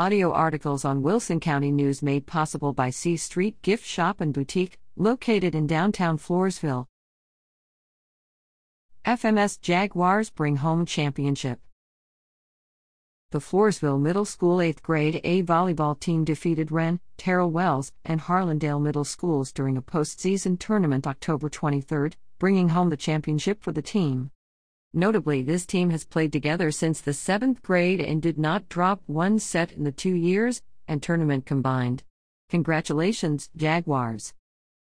Audio articles on Wilson County News made possible by C Street Gift Shop and Boutique, located in downtown Floresville. FMS Jaguars bring home championship. The Floresville Middle School 8th grade A volleyball team defeated Wren, Terrell Wells, and Harlandale Middle Schools during a postseason tournament October 23, bringing home the championship for the team. Notably, this team has played together since the 7th grade and did not drop one set in the two years and tournament combined. Congratulations, Jaguars!